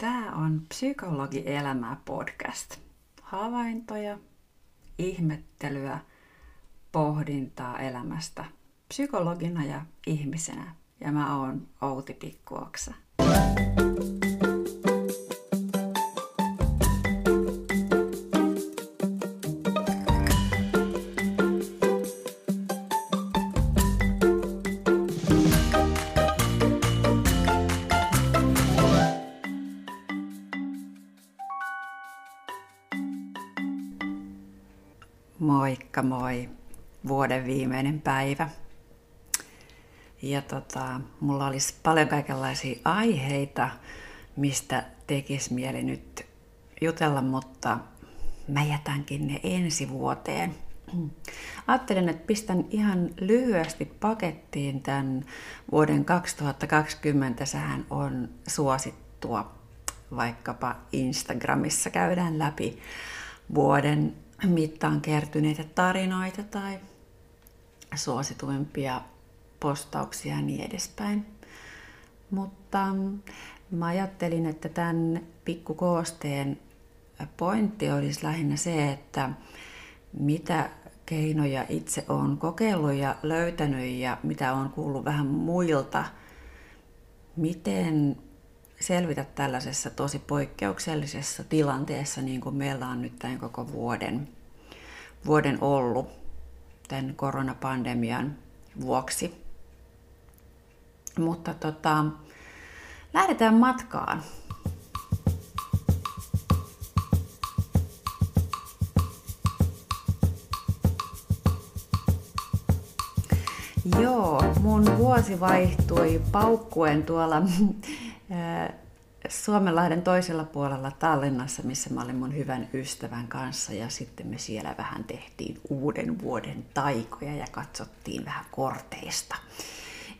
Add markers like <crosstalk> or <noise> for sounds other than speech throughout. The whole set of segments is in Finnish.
Tämä on Psykologi Elämää podcast. Havaintoja, ihmettelyä, pohdintaa elämästä psykologina ja ihmisenä. Ja mä oon Outi Pikkuoksa. Moikka moi! Vuoden viimeinen päivä. Ja tota, mulla olisi paljon kaikenlaisia aiheita, mistä tekisi mieli nyt jutella, mutta mä jätänkin ne ensi vuoteen. Ajattelin, että pistän ihan lyhyesti pakettiin tämän vuoden 2020. Sähän on suosittua vaikkapa Instagramissa käydään läpi vuoden mittaan kertyneitä tarinoita tai suosituimpia postauksia ja niin edespäin. Mutta mä ajattelin, että tämän pikkukoosteen pointti olisi lähinnä se, että mitä keinoja itse olen kokeillut ja löytänyt ja mitä on kuullut vähän muilta, miten selvitä tällaisessa tosi poikkeuksellisessa tilanteessa, niin kuin meillä on nyt tämän koko vuoden, vuoden ollut tämän koronapandemian vuoksi. Mutta tota, lähdetään matkaan. Joo, mun vuosi vaihtui paukkuen tuolla Suomenlahden toisella puolella Tallinnassa, missä mä olin mun hyvän ystävän kanssa ja sitten me siellä vähän tehtiin uuden vuoden taikoja ja katsottiin vähän korteista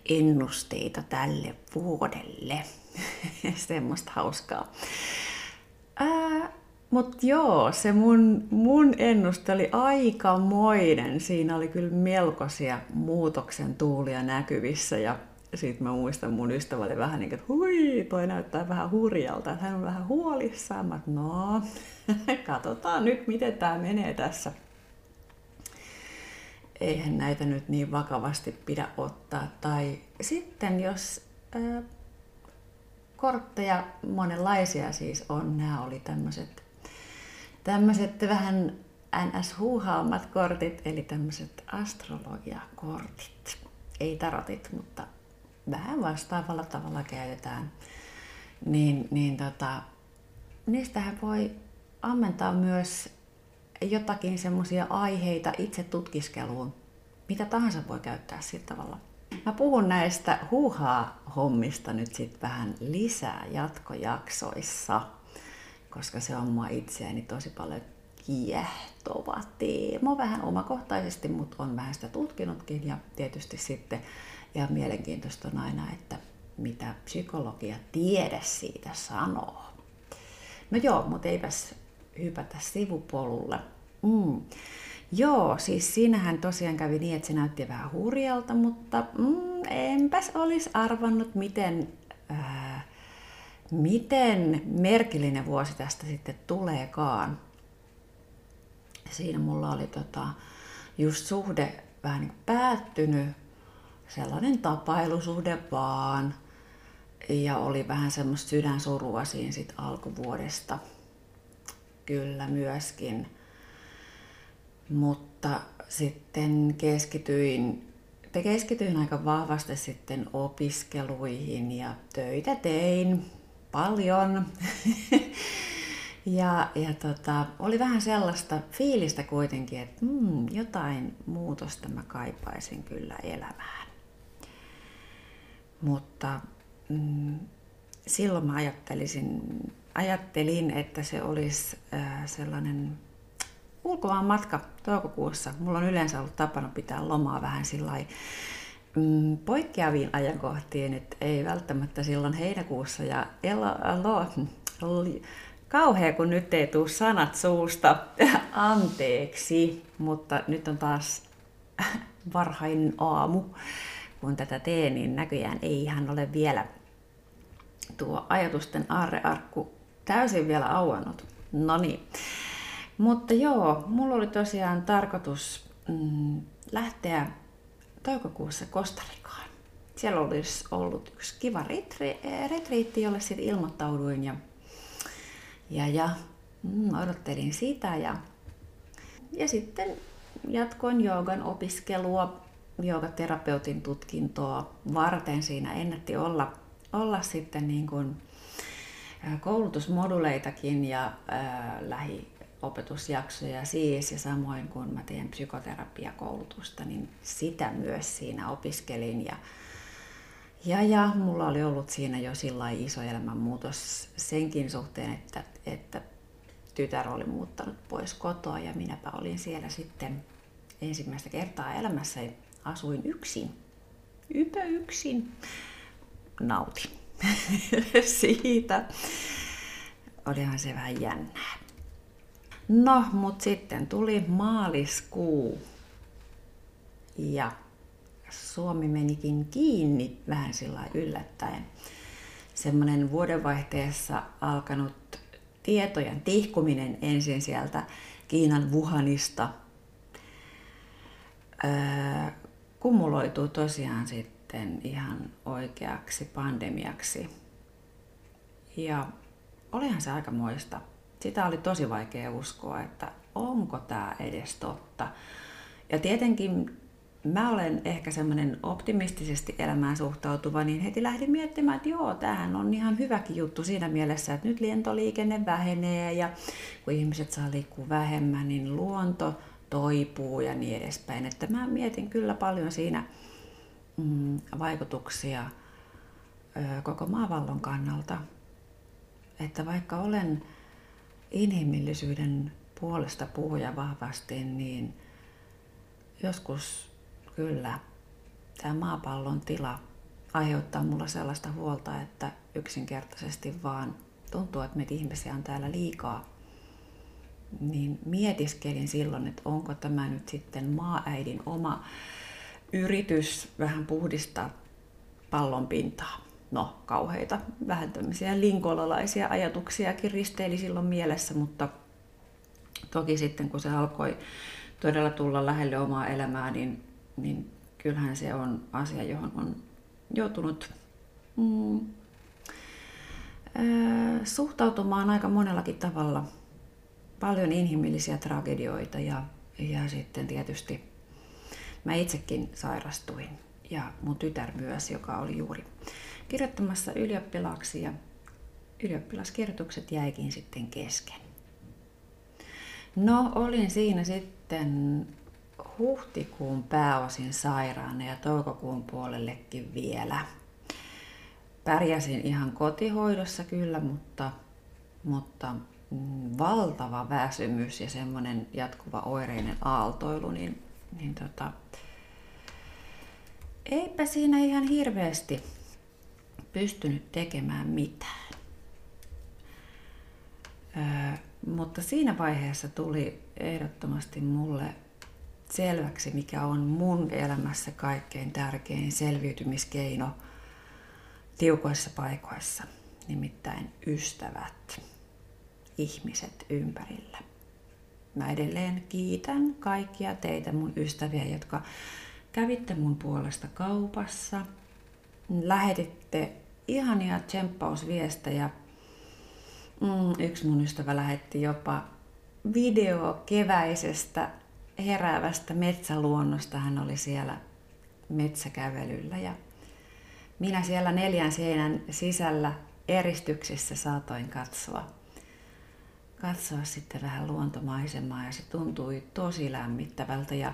ennusteita tälle vuodelle. <laughs> Semmoista hauskaa. Mutta joo, se mun, mun ennuste oli aikamoinen. Siinä oli kyllä melkoisia muutoksen tuulia näkyvissä ja sitten mä muistan mun ystävä oli vähän niin että hui, toi näyttää vähän hurjalta, hän on vähän huolissaan. Mä, no, <laughs> katsotaan nyt, miten tämä menee tässä. Eihän näitä nyt niin vakavasti pidä ottaa. Tai sitten jos ää, kortteja monenlaisia siis on, nämä oli tämmöiset tämmöiset vähän NS-huuhaammat kortit, eli tämmöiset astrologiakortit. Ei tarotit, mutta vähän vastaavalla tavalla käytetään, niin, niin tota, niistähän voi ammentaa myös jotakin semmoisia aiheita itse tutkiskeluun. Mitä tahansa voi käyttää sillä tavalla. Mä puhun näistä huuhaa-hommista nyt sitten vähän lisää jatkojaksoissa, koska se on mua itseäni tosi paljon kiehtova teema, vähän omakohtaisesti, mutta on vähän sitä tutkinutkin ja tietysti sitten ja mielenkiintoista on aina, että mitä psykologia tiede siitä sanoo. No joo, mutta eipäs hypätä sivupolulle. Mm. Joo, siis siinähän tosiaan kävi niin, että se näytti vähän hurjalta, mutta mm, enpäs olisi arvannut, miten, äh, miten merkillinen vuosi tästä sitten tuleekaan. Siinä mulla oli tota, just suhde vähän niin päättynyt sellainen tapailusuhde vaan. Ja oli vähän semmoista sydänsurua siinä sit alkuvuodesta. Kyllä myöskin. Mutta sitten keskityin, keskityin aika vahvasti sitten opiskeluihin ja töitä tein paljon. <laughs> ja ja tota, oli vähän sellaista fiilistä kuitenkin, että mm, jotain muutosta mä kaipaisin kyllä elämään. Mutta mm, silloin mä ajattelisin, ajattelin, että se olisi äh, sellainen ulkomaan matka toukokuussa. Mulla on yleensä ollut tapana pitää lomaa vähän sillä mm, poikkeaviin ajankohtiin, että ei välttämättä silloin heinäkuussa. Ja elo, elo, oli kauhea, kun nyt ei tule sanat suusta. <laughs> Anteeksi, mutta nyt on taas <laughs> varhain aamu kun tätä teen, niin näköjään ei ihan ole vielä tuo ajatusten aarrearkku täysin vielä auennut. No niin. Mutta joo, mulla oli tosiaan tarkoitus mm, lähteä toukokuussa Kostarikaan. Siellä olisi ollut yksi kiva retri- retriitti, jolle sitten ilmoittauduin ja, ja, ja mm, odottelin sitä ja, ja sitten jatkoin joogan opiskelua, joogaterapeutin tutkintoa varten. Siinä ennätti olla, olla sitten niin kuin koulutusmoduleitakin ja ää, lähiopetusjaksoja siis ja samoin kun mä teen psykoterapiakoulutusta, niin sitä myös siinä opiskelin ja ja, ja mulla oli ollut siinä jo sillä iso elämänmuutos senkin suhteen, että, että tytär oli muuttanut pois kotoa ja minäpä olin siellä sitten ensimmäistä kertaa elämässä asuin yksin. Ypä yksin. Nautin <laughs> siitä. Olihan se vähän jännää. No, mutta sitten tuli maaliskuu ja Suomi menikin kiinni vähän sillä yllättäen. Semmoinen vuodenvaihteessa alkanut tietojen tihkuminen ensin sieltä Kiinan Wuhanista öö, kumuloituu tosiaan sitten ihan oikeaksi pandemiaksi. Ja olihan se aika moista. Sitä oli tosi vaikea uskoa, että onko tämä edes totta. Ja tietenkin mä olen ehkä semmoinen optimistisesti elämään suhtautuva, niin heti lähdin miettimään, että joo, tämähän on ihan hyväkin juttu siinä mielessä, että nyt lentoliikenne vähenee ja kun ihmiset saa liikkua vähemmän, niin luonto toipuu ja niin edespäin. Että mä mietin kyllä paljon siinä mm, vaikutuksia ö, koko maavallon kannalta. Että vaikka olen inhimillisyyden puolesta puhuja vahvasti, niin joskus kyllä tämä maapallon tila aiheuttaa mulla sellaista huolta, että yksinkertaisesti vaan tuntuu, että meitä ihmisiä on täällä liikaa. Niin mietiskelin silloin, että onko tämä nyt sitten maaäidin oma yritys vähän puhdistaa pallon pintaa. No, kauheita, vähän tämmöisiä linkolalaisia ajatuksiakin risteili silloin mielessä, mutta toki sitten kun se alkoi todella tulla lähelle omaa elämää, niin niin kyllähän se on asia, johon on joutunut mm, suhtautumaan aika monellakin tavalla. Paljon inhimillisiä tragedioita ja, ja sitten tietysti mä itsekin sairastuin ja mun tytär myös, joka oli juuri kirjoittamassa ylioppilaaksi ja ylioppilaskirjoitukset jäikin sitten kesken. No, olin siinä sitten huhtikuun pääosin sairaana ja toukokuun puolellekin vielä. Pärjäsin ihan kotihoidossa kyllä, mutta, mutta valtava väsymys ja semmoinen jatkuva oireinen aaltoilu, niin, niin tota, eipä siinä ihan hirveästi pystynyt tekemään mitään. Öö, mutta siinä vaiheessa tuli ehdottomasti mulle selväksi, mikä on mun elämässä kaikkein tärkein selviytymiskeino tiukoissa paikoissa, nimittäin ystävät, ihmiset ympärillä. Mä edelleen kiitän kaikkia teitä mun ystäviä, jotka kävitte mun puolesta kaupassa, lähetitte ihania tsemppausviestejä. Mm, yksi mun ystävä lähetti jopa video keväisestä heräävästä metsäluonnosta. Hän oli siellä metsäkävelyllä ja minä siellä neljän seinän sisällä eristyksissä saatoin katsoa, katsoa sitten vähän luontomaisemaa ja se tuntui tosi lämmittävältä. Ja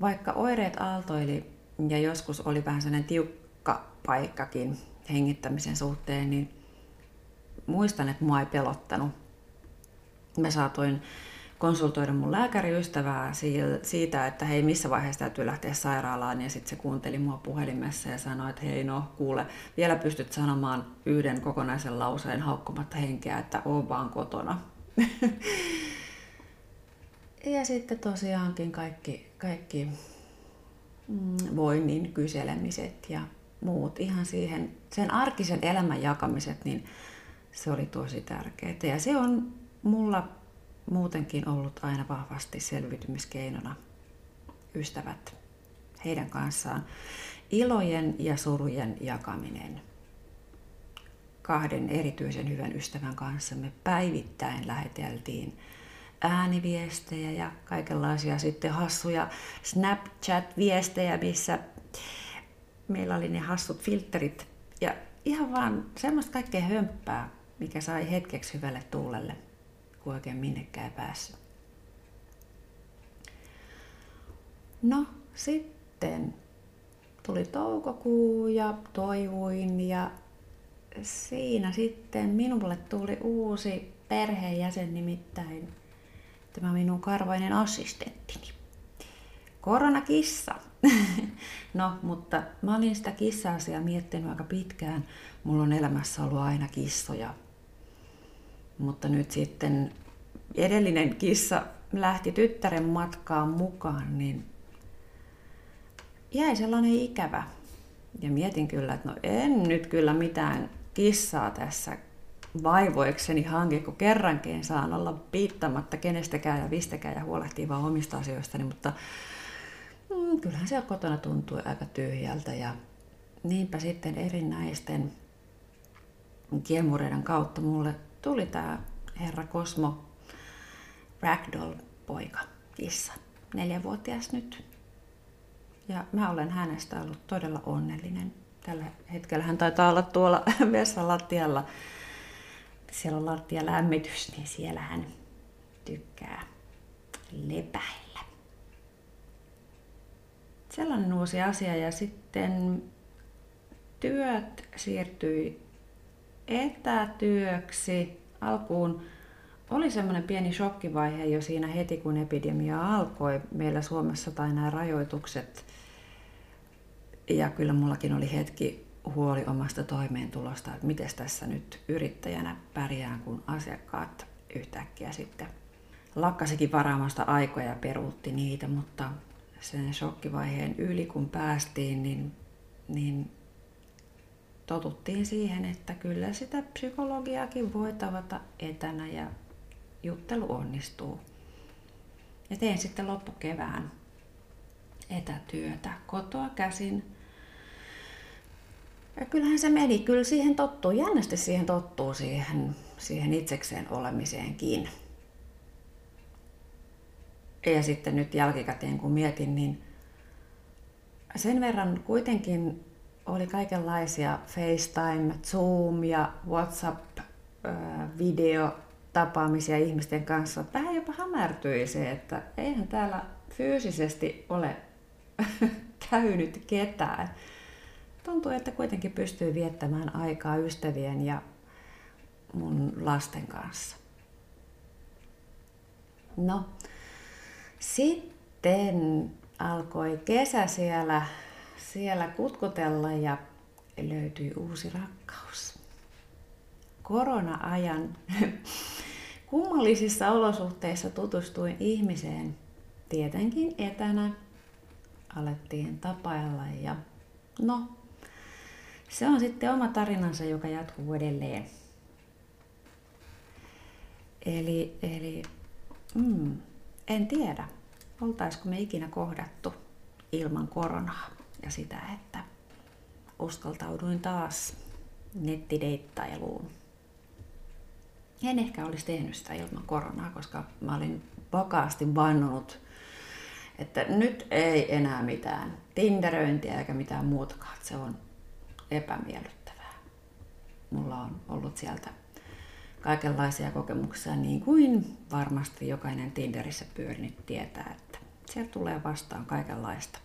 vaikka oireet aaltoili ja joskus oli vähän sellainen tiukka paikkakin hengittämisen suhteen, niin muistan, että mua ei pelottanut. Mä saatoin konsultoida mun lääkäriystävää siitä, että hei, missä vaiheessa täytyy lähteä sairaalaan. Ja sitten se kuunteli mua puhelimessa ja sanoi, että hei, no kuule, vielä pystyt sanomaan yhden kokonaisen lauseen haukkumatta henkeä, että oo vaan kotona. <laughs> ja sitten tosiaankin kaikki, kaikki mm, voinnin kyselemiset ja muut, ihan siihen, sen arkisen elämän jakamiset, niin se oli tosi tärkeää. Ja se on mulla muutenkin ollut aina vahvasti selviytymiskeinona ystävät heidän kanssaan. Ilojen ja surujen jakaminen kahden erityisen hyvän ystävän kanssa me päivittäin läheteltiin ääniviestejä ja kaikenlaisia sitten hassuja Snapchat-viestejä, missä meillä oli ne hassut filterit ja ihan vaan semmoista kaikkea hömppää, mikä sai hetkeksi hyvälle tuulelle, kun oikein minnekään päässyt. No, sitten tuli toukokuu ja toivuin ja siinä sitten minulle tuli uusi perheenjäsen nimittäin tämä minun karvainen assistenttini. Koronakissa. <laughs> no, mutta mä olin sitä kissa-asiaa miettinyt aika pitkään. Mulla on elämässä ollut aina kissoja. Mutta nyt sitten edellinen kissa lähti tyttären matkaan mukaan, niin jäi sellainen ikävä. Ja mietin kyllä, että no en nyt kyllä mitään kissaa tässä vaivoikseni hanke, kun kerrankin saan olla piittamatta kenestäkään ja mistäkään ja huolehtii vaan omista asioistani, mutta mm, kyllähän siellä kotona tuntui aika tyhjältä ja niinpä sitten erinäisten kiemureiden kautta mulle tuli tämä herra Kosmo Ragdoll-poika, kissa, neljävuotias nyt. Ja mä olen hänestä ollut todella onnellinen. Tällä hetkellä hän taitaa olla tuolla <laughs> vessan lattialla. Siellä on lattia lämmitys, niin siellä hän tykkää lepäillä. Sellainen uusi asia. Ja sitten työt siirtyi etätyöksi. Alkuun oli semmoinen pieni shokkivaihe jo siinä heti, kun epidemia alkoi. Meillä Suomessa tai nämä rajoitukset. Ja kyllä mullakin oli hetki huoli omasta toimeentulosta, että miten tässä nyt yrittäjänä pärjään, kun asiakkaat yhtäkkiä sitten lakkasikin varaamasta aikoja ja peruutti niitä, mutta sen shokkivaiheen yli kun päästiin, niin, niin totuttiin siihen, että kyllä sitä psykologiakin voi tavata etänä ja juttelu onnistuu. Ja tein sitten loppukevään etätyötä kotoa käsin ja kyllähän se meni, kyllä siihen tottuu, jännästi siihen tottuu siihen, siihen itsekseen olemiseenkin. Ja sitten nyt jälkikäteen kun mietin, niin sen verran kuitenkin oli kaikenlaisia FaceTime, Zoom ja WhatsApp tapaamisia ihmisten kanssa. Vähän jopa hämärtyi se, että eihän täällä fyysisesti ole <laughs> käynyt ketään tuntuu, että kuitenkin pystyy viettämään aikaa ystävien ja mun lasten kanssa. No, sitten alkoi kesä siellä, siellä kutkutella ja löytyi uusi rakkaus. Korona-ajan <laughs> kummallisissa olosuhteissa tutustuin ihmiseen. Tietenkin etänä alettiin tapailla ja no, se on sitten oma tarinansa, joka jatkuu edelleen. Eli, eli mm, en tiedä, oltaisiko me ikinä kohdattu ilman koronaa ja sitä, että uskaltauduin taas nettideittailuun. En ehkä olisi tehnyt sitä ilman koronaa, koska mä olin vakaasti vannonut, että nyt ei enää mitään tinderöintiä eikä mitään muutakaan. Se on epämiellyttävää. Mulla on ollut sieltä kaikenlaisia kokemuksia, niin kuin varmasti jokainen Tinderissä pyörinyt tietää, että sieltä tulee vastaan kaikenlaista.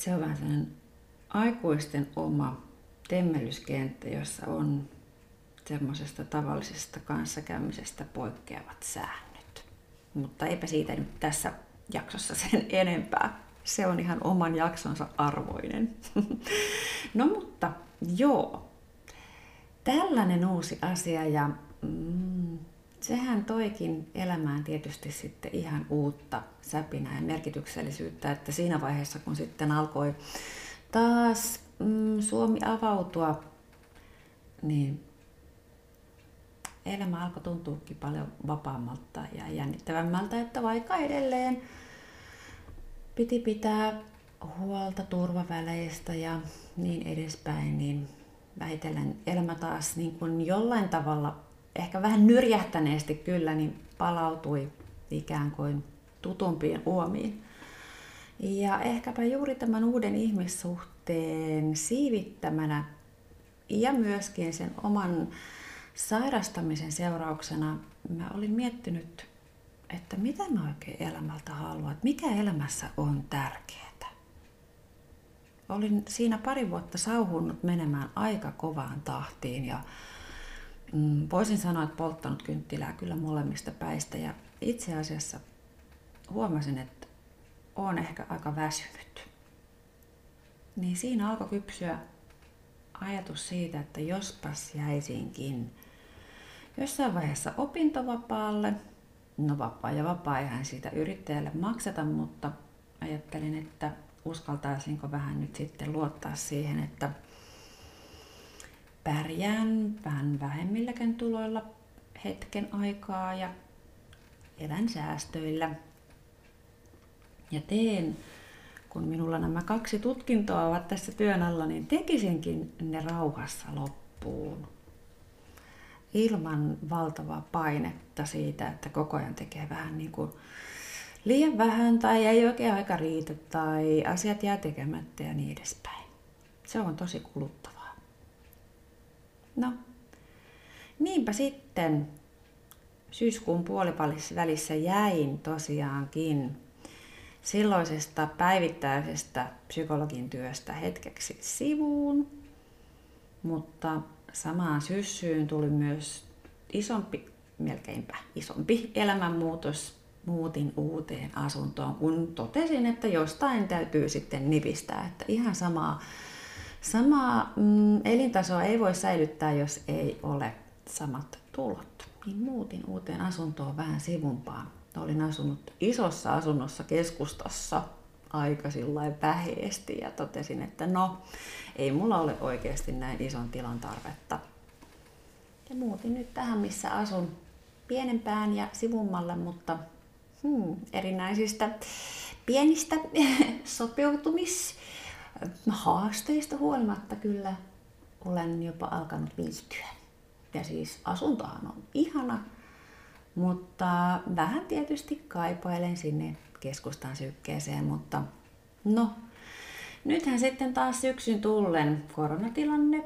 Se on vähän sellainen aikuisten oma temmelyskenttä, jossa on semmoisesta tavallisesta kanssakäymisestä poikkeavat säännöt. Mutta eipä siitä nyt tässä jaksossa sen enempää se on ihan oman jaksonsa arvoinen. <laughs> no mutta joo, tällainen uusi asia ja mm, sehän toikin elämään tietysti sitten ihan uutta säpinää ja merkityksellisyyttä, että siinä vaiheessa kun sitten alkoi taas mm, Suomi avautua, niin elämä alkoi tuntuukin paljon vapaammalta ja jännittävämmältä, että vaikka edelleen piti pitää huolta turvaväleistä ja niin edespäin, niin vähitellen elämä taas niin kuin jollain tavalla, ehkä vähän nyrjähtäneesti kyllä, niin palautui ikään kuin tutumpiin uomiin. Ja ehkäpä juuri tämän uuden ihmissuhteen siivittämänä ja myöskin sen oman sairastamisen seurauksena mä olin miettinyt, että mitä mä oikein elämältä haluan, että mikä elämässä on tärkeää. Olin siinä pari vuotta sauhunnut menemään aika kovaan tahtiin ja mm, voisin sanoa, että polttanut kynttilää kyllä molemmista päistä ja itse asiassa huomasin, että olen ehkä aika väsynyt. Niin siinä alkoi kypsyä ajatus siitä, että jospas jäisinkin jossain vaiheessa opintovapaalle. No vapaa ja vapaa eihän siitä yrittäjälle makseta, mutta ajattelin, että uskaltaisinko vähän nyt sitten luottaa siihen, että pärjään vähän vähemmilläkin tuloilla hetken aikaa ja elän säästöillä. Ja teen, kun minulla nämä kaksi tutkintoa ovat tässä työn alla, niin tekisinkin ne rauhassa loppuun. Ilman valtavaa painetta siitä, että koko ajan tekee vähän niin kuin liian vähän tai ei oikein aika riitä tai asiat jää tekemättä ja niin edespäin. Se on tosi kuluttavaa. No, niinpä sitten syyskuun puolivälissä jäin tosiaankin silloisesta päivittäisestä psykologin työstä hetkeksi sivuun, mutta samaan syssyyn tuli myös isompi, melkeinpä isompi elämänmuutos. Muutin uuteen asuntoon, kun totesin, että jostain täytyy sitten nipistää, että ihan samaa, samaa mm, elintasoa ei voi säilyttää, jos ei ole samat tulot. Niin muutin uuteen asuntoon vähän sivumpaan olin asunut isossa asunnossa keskustassa aika väheesti ja totesin, että no, ei mulla ole oikeasti näin ison tilan tarvetta. Ja muutin nyt tähän, missä asun pienempään ja sivummalle, mutta hmm, erinäisistä pienistä <laughs> sopeutumishaasteista huolimatta kyllä olen jopa alkanut viihtyä. Ja siis asuntohan on ihana, mutta vähän tietysti kaipailen sinne keskustan sykkeeseen, mutta no, nythän sitten taas syksyn tullen koronatilanne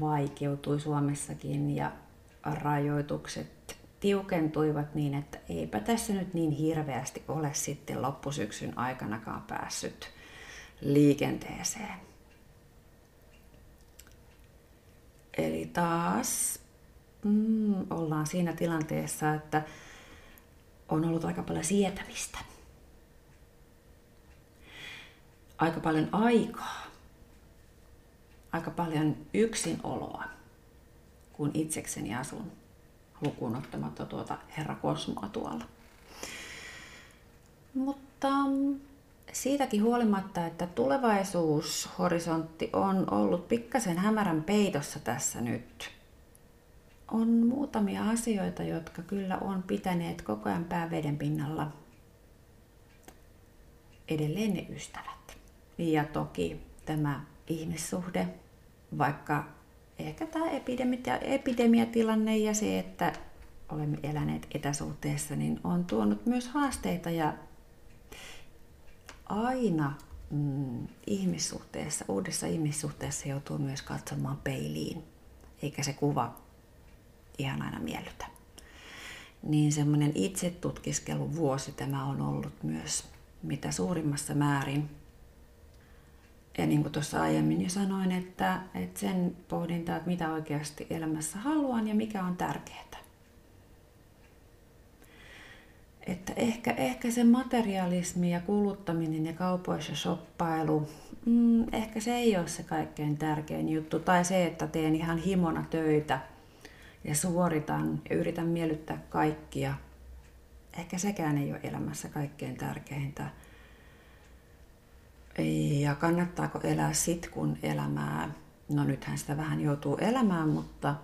vaikeutui Suomessakin ja rajoitukset tiukentuivat niin, että eipä tässä nyt niin hirveästi ole sitten loppusyksyn aikanakaan päässyt liikenteeseen. Eli taas mm, ollaan siinä tilanteessa, että on ollut aika paljon sietämistä. Aika paljon aikaa. Aika paljon yksinoloa, kun itsekseni asun lukuun ottamatta tuota Herra Kosmoa tuolla. Mutta mm, siitäkin huolimatta, että tulevaisuushorisontti on ollut pikkasen hämärän peitossa tässä nyt, on muutamia asioita, jotka kyllä on pitäneet koko ajan pää veden pinnalla. Edelleen ne ystävät. Ja toki tämä ihmissuhde, vaikka ehkä tämä epidemia, epidemiatilanne ja se, että olemme eläneet etäsuhteessa, niin on tuonut myös haasteita ja aina mm, ihmissuhteessa, uudessa ihmissuhteessa joutuu myös katsomaan peiliin, eikä se kuva ihan aina miellytä. Niin semmoinen itsetutkiskelu vuosi tämä on ollut myös mitä suurimmassa määrin. Ja niin kuin tuossa aiemmin jo sanoin, että, että sen pohdinta, että mitä oikeasti elämässä haluan ja mikä on tärkeää. Että ehkä, ehkä se materialismi ja kuluttaminen ja kaupoissa shoppailu, mm, ehkä se ei ole se kaikkein tärkein juttu. Tai se, että teen ihan himona töitä – ja suoritan ja yritän miellyttää kaikkia. Ehkä sekään ei ole elämässä kaikkein tärkeintä. Ja kannattaako elää sit, kun elämää, no nythän sitä vähän joutuu elämään, mutta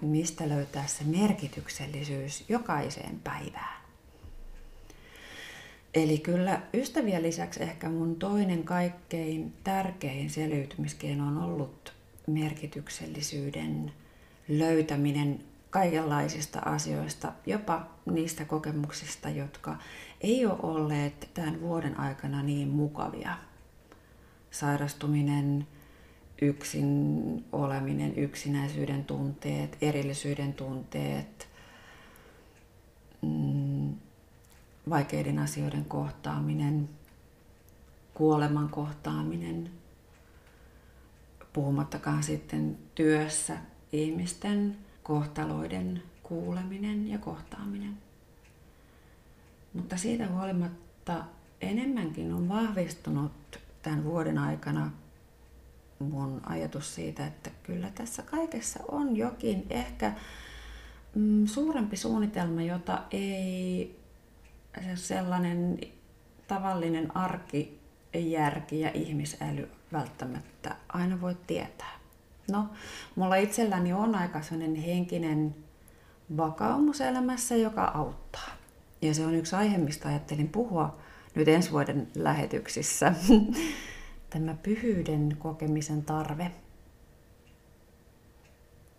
mistä löytää se merkityksellisyys jokaiseen päivään? Eli kyllä ystävien lisäksi ehkä mun toinen kaikkein tärkein selviytymiskeino on ollut merkityksellisyyden löytäminen kaikenlaisista asioista, jopa niistä kokemuksista, jotka ei ole olleet tämän vuoden aikana niin mukavia. Sairastuminen, yksin oleminen, yksinäisyyden tunteet, erillisyyden tunteet, mm, vaikeiden asioiden kohtaaminen, kuoleman kohtaaminen, puhumattakaan sitten työssä ihmisten kohtaloiden kuuleminen ja kohtaaminen. Mutta siitä huolimatta enemmänkin on vahvistunut tämän vuoden aikana mun ajatus siitä, että kyllä tässä kaikessa on jokin ehkä mm, suurempi suunnitelma, jota ei sellainen tavallinen arkijärki ja ihmisäly välttämättä aina voi tietää. No, mulla itselläni on aika sellainen henkinen vakaumus elämässä, joka auttaa. Ja se on yksi aihe, mistä ajattelin puhua nyt ensi vuoden lähetyksissä. <laughs> Tämä pyhyyden kokemisen tarve.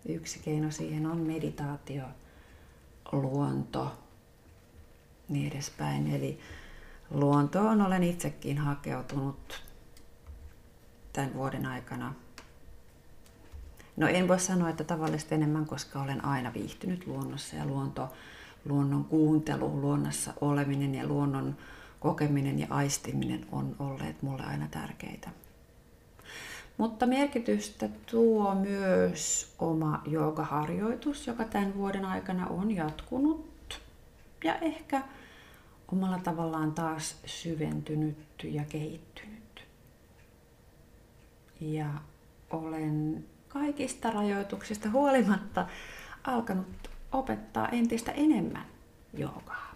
Yksi keino siihen on meditaatio, luonto, niin edespäin. Eli luontoon olen itsekin hakeutunut tämän vuoden aikana. No en voi sanoa, että tavallisesti enemmän, koska olen aina viihtynyt luonnossa ja luonto, luonnon kuuntelu, luonnossa oleminen ja luonnon kokeminen ja aistiminen on olleet mulle aina tärkeitä. Mutta merkitystä tuo myös oma joogaharjoitus, joka tämän vuoden aikana on jatkunut ja ehkä omalla tavallaan taas syventynyt ja kehittynyt. Ja olen kaikista rajoituksista huolimatta alkanut opettaa entistä enemmän joogaa,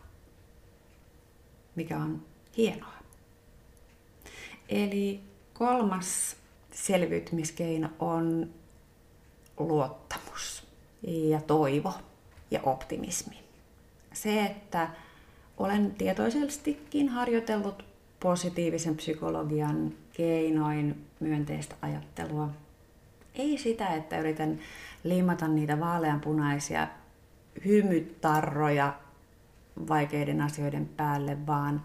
mikä on hienoa. Eli kolmas selviytymiskeino on luottamus ja toivo ja optimismi. Se, että olen tietoisestikin harjoitellut positiivisen psykologian keinoin myönteistä ajattelua. Ei sitä, että yritän liimata niitä vaaleanpunaisia hymytarroja vaikeiden asioiden päälle, vaan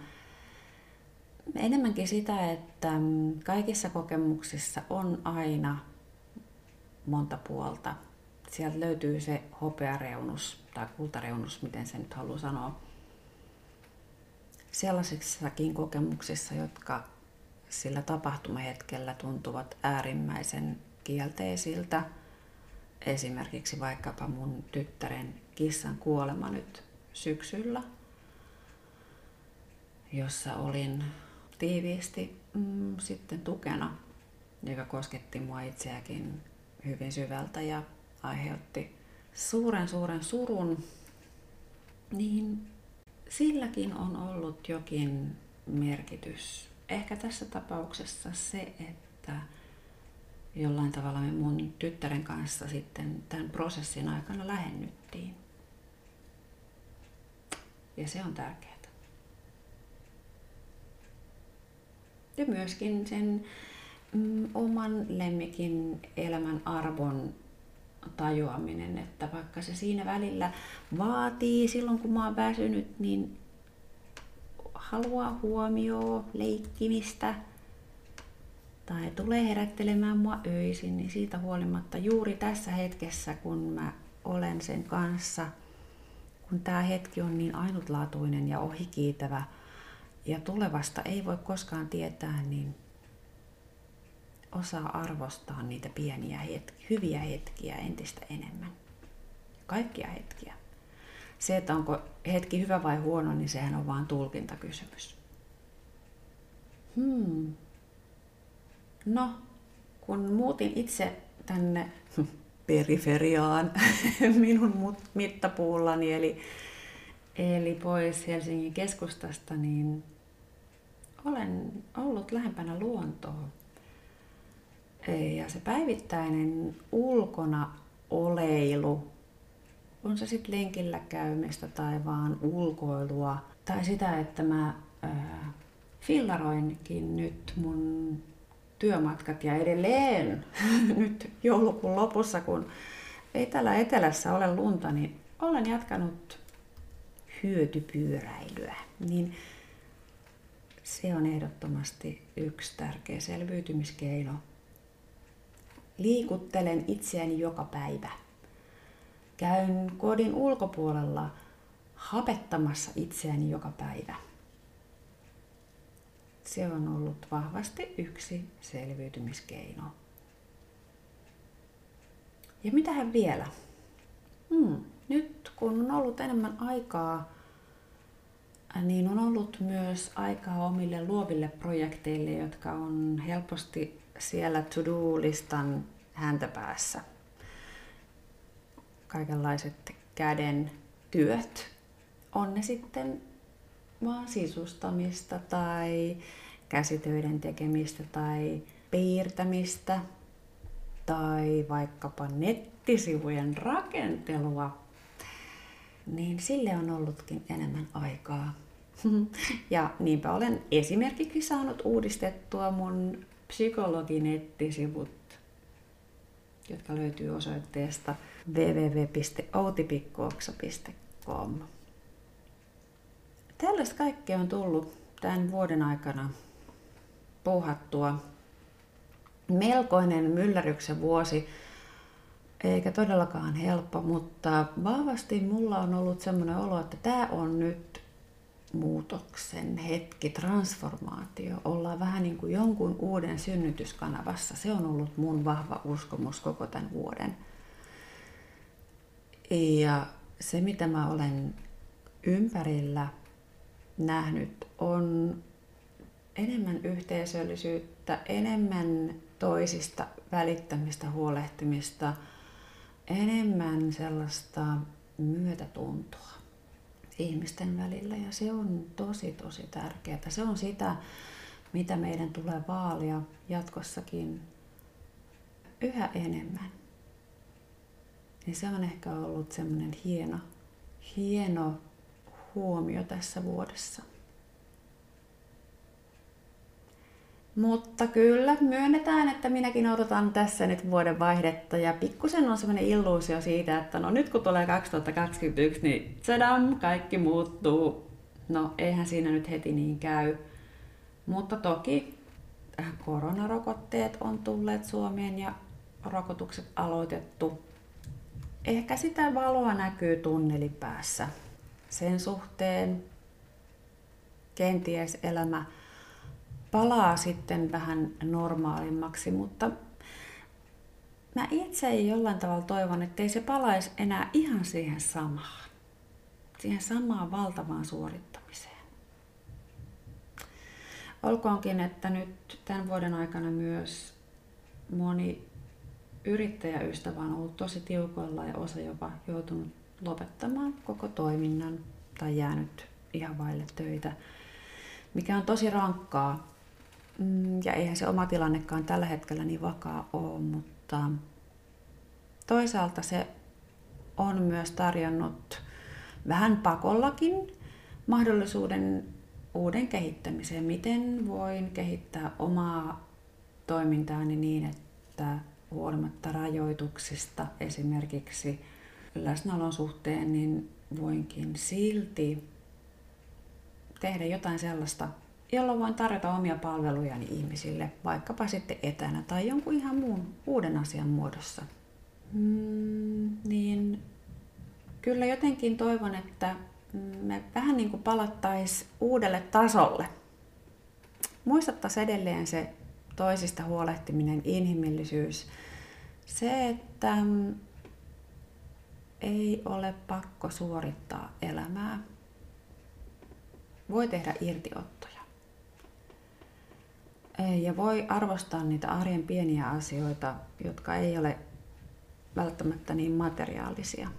enemmänkin sitä, että kaikissa kokemuksissa on aina monta puolta. Sieltä löytyy se hopeareunus tai kultareunus, miten se nyt haluaa sanoa sellaisissakin kokemuksissa, jotka sillä tapahtumahetkellä tuntuvat äärimmäisen kielteisiltä. Esimerkiksi vaikkapa mun tyttären kissan kuolema nyt syksyllä, jossa olin tiiviisti mm, sitten tukena, joka kosketti mua itseäkin hyvin syvältä ja aiheutti suuren suuren surun, niin silläkin on ollut jokin merkitys. Ehkä tässä tapauksessa se, että jollain tavalla me mun tyttären kanssa sitten tämän prosessin aikana lähennyttiin. Ja se on tärkeää. Ja myöskin sen mm, oman lemmikin elämän arvon tajuaminen, että vaikka se siinä välillä vaatii silloin kun mä oon väsynyt, niin haluaa huomioon, leikkimistä tai tulee herättelemään mua öisin, niin siitä huolimatta juuri tässä hetkessä, kun mä olen sen kanssa, kun tämä hetki on niin ainutlaatuinen ja ohikiitävä ja tulevasta ei voi koskaan tietää, niin osaa arvostaa niitä pieniä hetkiä, hyviä hetkiä entistä enemmän. Kaikkia hetkiä. Se, että onko hetki hyvä vai huono, niin sehän on vain tulkintakysymys. Hmm. No, kun muutin itse tänne <laughs> periferiaan <laughs> minun mittapuullani, eli, eli pois Helsingin keskustasta, niin olen ollut lähempänä luontoa. Ja se päivittäinen ulkona oleilu, on se sitten lenkillä käymistä tai vaan ulkoilua, tai sitä, että mä ää, fillaroinkin nyt mun työmatkat ja edelleen <laughs> nyt joulukuun lopussa, kun ei täällä etelässä ole lunta, niin olen jatkanut hyötypyöräilyä. Niin se on ehdottomasti yksi tärkeä selviytymiskeino. Liikuttelen itseäni joka päivä. Käyn kodin ulkopuolella hapettamassa itseäni joka päivä. Se on ollut vahvasti yksi selviytymiskeino. Ja mitähän vielä? Hmm. Nyt kun on ollut enemmän aikaa, niin on ollut myös aikaa omille luoville projekteille, jotka on helposti siellä to-do-listan häntäpäässä. Kaikenlaiset käden työt. On ne sitten vaan sisustamista tai käsitöiden tekemistä tai piirtämistä tai vaikkapa nettisivujen rakentelua, niin sille on ollutkin enemmän aikaa. <laughs> Ja niinpä olen esimerkiksi saanut uudistettua mun psykologinettisivut, jotka löytyy osoitteesta www.outipikkuoksa.com. Tällaista kaikkea on tullut tämän vuoden aikana puuhattua. Melkoinen myllerryksen vuosi, eikä todellakaan helppo, mutta vahvasti mulla on ollut semmoinen olo, että tämä on nyt muutoksen hetki, transformaatio. Ollaan vähän niin kuin jonkun uuden synnytyskanavassa. Se on ollut mun vahva uskomus koko tämän vuoden. Ja se, mitä mä olen ympärillä nähnyt, on enemmän yhteisöllisyyttä, enemmän toisista välittämistä, huolehtimista, enemmän sellaista myötätuntoa ihmisten välillä ja se on tosi tosi tärkeää. Se on sitä, mitä meidän tulee vaalia jatkossakin yhä enemmän. Niin se on ehkä ollut semmoinen hieno, hieno huomio tässä vuodessa. Mutta kyllä, myönnetään, että minäkin odotan tässä nyt vuoden vaihdetta ja pikkusen on sellainen illuusio siitä, että no nyt kun tulee 2021, niin tsadam, kaikki muuttuu. No eihän siinä nyt heti niin käy. Mutta toki äh, koronarokotteet on tulleet Suomeen ja rokotukset aloitettu. Ehkä sitä valoa näkyy tunnelipäässä. Sen suhteen kenties elämä palaa sitten vähän normaalimmaksi, mutta mä itse jollain tavalla toivon, että ei se palaisi enää ihan siihen samaan, siihen samaan valtavaan suorittamiseen. Olkoonkin, että nyt tämän vuoden aikana myös moni yrittäjäystävä on ollut tosi tiukoilla ja osa jopa joutunut lopettamaan koko toiminnan tai jäänyt ihan vaille töitä, mikä on tosi rankkaa ja eihän se oma tilannekaan tällä hetkellä niin vakaa ole, mutta toisaalta se on myös tarjonnut vähän pakollakin mahdollisuuden uuden kehittämiseen. Miten voin kehittää omaa toimintaani niin, että huolimatta rajoituksista esimerkiksi läsnäolon suhteen, niin voinkin silti tehdä jotain sellaista, jolloin voin tarjota omia palvelujani ihmisille, vaikkapa sitten etänä tai jonkun ihan muun uuden asian muodossa. Mm, niin kyllä jotenkin toivon, että me vähän niin kuin palattaisiin uudelle tasolle. Muistattaisiin edelleen se toisista huolehtiminen, inhimillisyys. Se, että ei ole pakko suorittaa elämää. Voi tehdä irtiottoja ja voi arvostaa niitä arjen pieniä asioita, jotka ei ole välttämättä niin materiaalisia.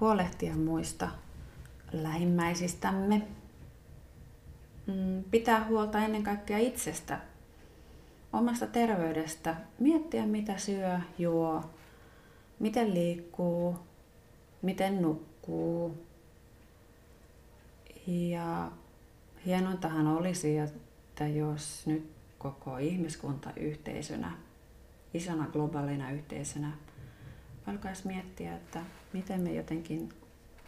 Huolehtia muista lähimmäisistämme, mm, pitää huolta ennen kaikkea itsestä, omasta terveydestä, miettiä mitä syö, juo, miten liikkuu, miten nukkuu. Ja hienointahan olisi, että jos nyt koko ihmiskunta yhteisönä, isona globaalina yhteisönä, alkaisi miettiä, että miten me jotenkin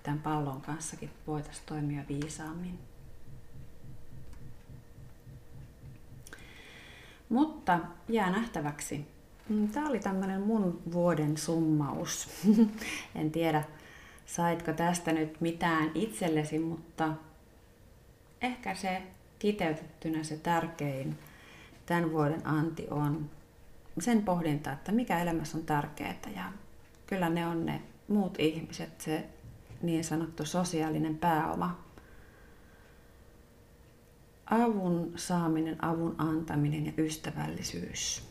tämän pallon kanssakin voitaisiin toimia viisaammin. Mutta jää nähtäväksi. Mm, Tämä oli tämmöinen mun vuoden summaus. <laughs> en tiedä, saitko tästä nyt mitään itsellesi, mutta ehkä se kiteytettynä se tärkein tämän vuoden anti on sen pohdinta, että mikä elämässä on tärkeää. Ja kyllä ne on ne muut ihmiset, se niin sanottu sosiaalinen pääoma. Avun saaminen, avun antaminen ja ystävällisyys.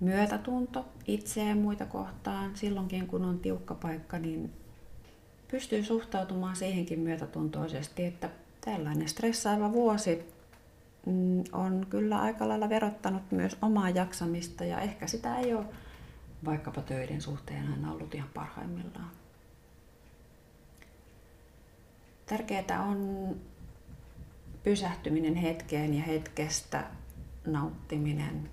Myötätunto itseä ja muita kohtaan silloinkin, kun on tiukka paikka, niin pystyy suhtautumaan siihenkin myötätuntoisesti, että tällainen stressaava vuosi mm, on kyllä aika lailla verottanut myös omaa jaksamista ja ehkä sitä ei ole vaikkapa töiden suhteen aina ollut ihan parhaimmillaan. Tärkeää on pysähtyminen hetkeen ja hetkestä nauttiminen.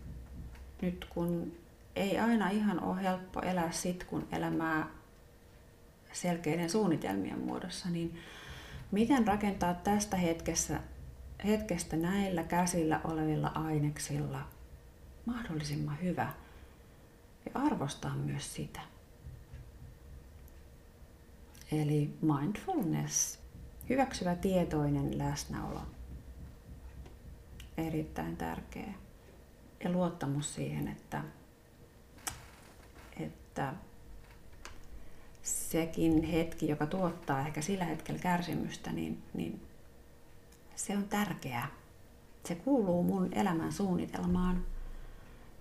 Nyt kun ei aina ihan ole helppo elää sit, kun elämää selkeiden suunnitelmien muodossa, niin miten rakentaa tästä hetkessä, hetkestä näillä käsillä olevilla aineksilla mahdollisimman hyvä ja arvostaa myös sitä. Eli mindfulness, hyväksyvä tietoinen läsnäolo, erittäin tärkeä. Ja luottamus siihen, että, että sekin hetki, joka tuottaa ehkä sillä hetkellä kärsimystä, niin, niin se on tärkeää. Se kuuluu mun elämän suunnitelmaan,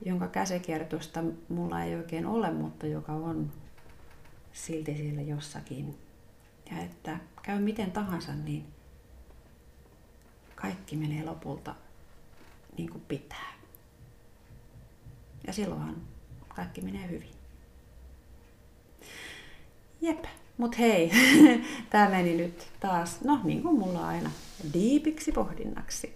jonka käsikirjoitusta mulla ei oikein ole, mutta joka on silti siellä jossakin. Ja että käy miten tahansa, niin kaikki menee lopulta niin kuin pitää. Ja silloinhan kaikki menee hyvin. Jep, mut hei, <laughs> tää meni nyt taas, no niin kuin mulla aina, diipiksi pohdinnaksi.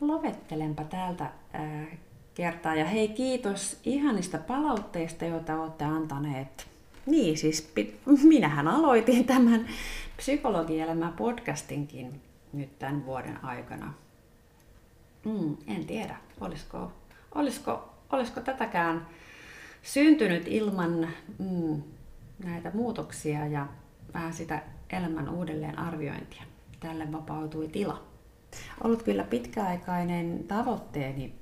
Lovettelenpa täältä äh, kertaa ja hei kiitos ihanista palautteista, joita olette antaneet. Niin, siis <laughs> minähän aloitin tämän psykologielämä podcastinkin nyt tämän vuoden aikana. Mm, en tiedä, olisiko, olisiko, olisiko tätäkään syntynyt ilman mm, näitä muutoksia ja vähän sitä elämän uudelleen arviointia. Tälle vapautui tila. Ollut kyllä pitkäaikainen tavoitteeni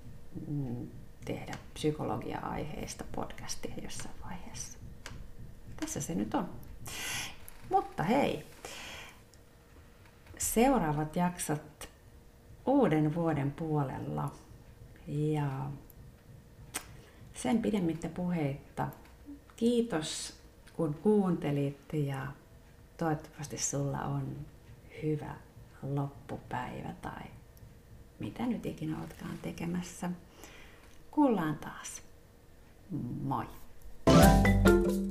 mm, tehdä psykologia-aiheista podcastia jossain vaiheessa. Tässä se nyt on. Mutta hei, seuraavat jaksot uuden vuoden puolella ja sen pidemmittä puheitta. Kiitos kun kuuntelit ja toivottavasti sulla on hyvä loppupäivä tai mitä nyt ikinä oletkaan tekemässä. Kuullaan taas. Moi! thank you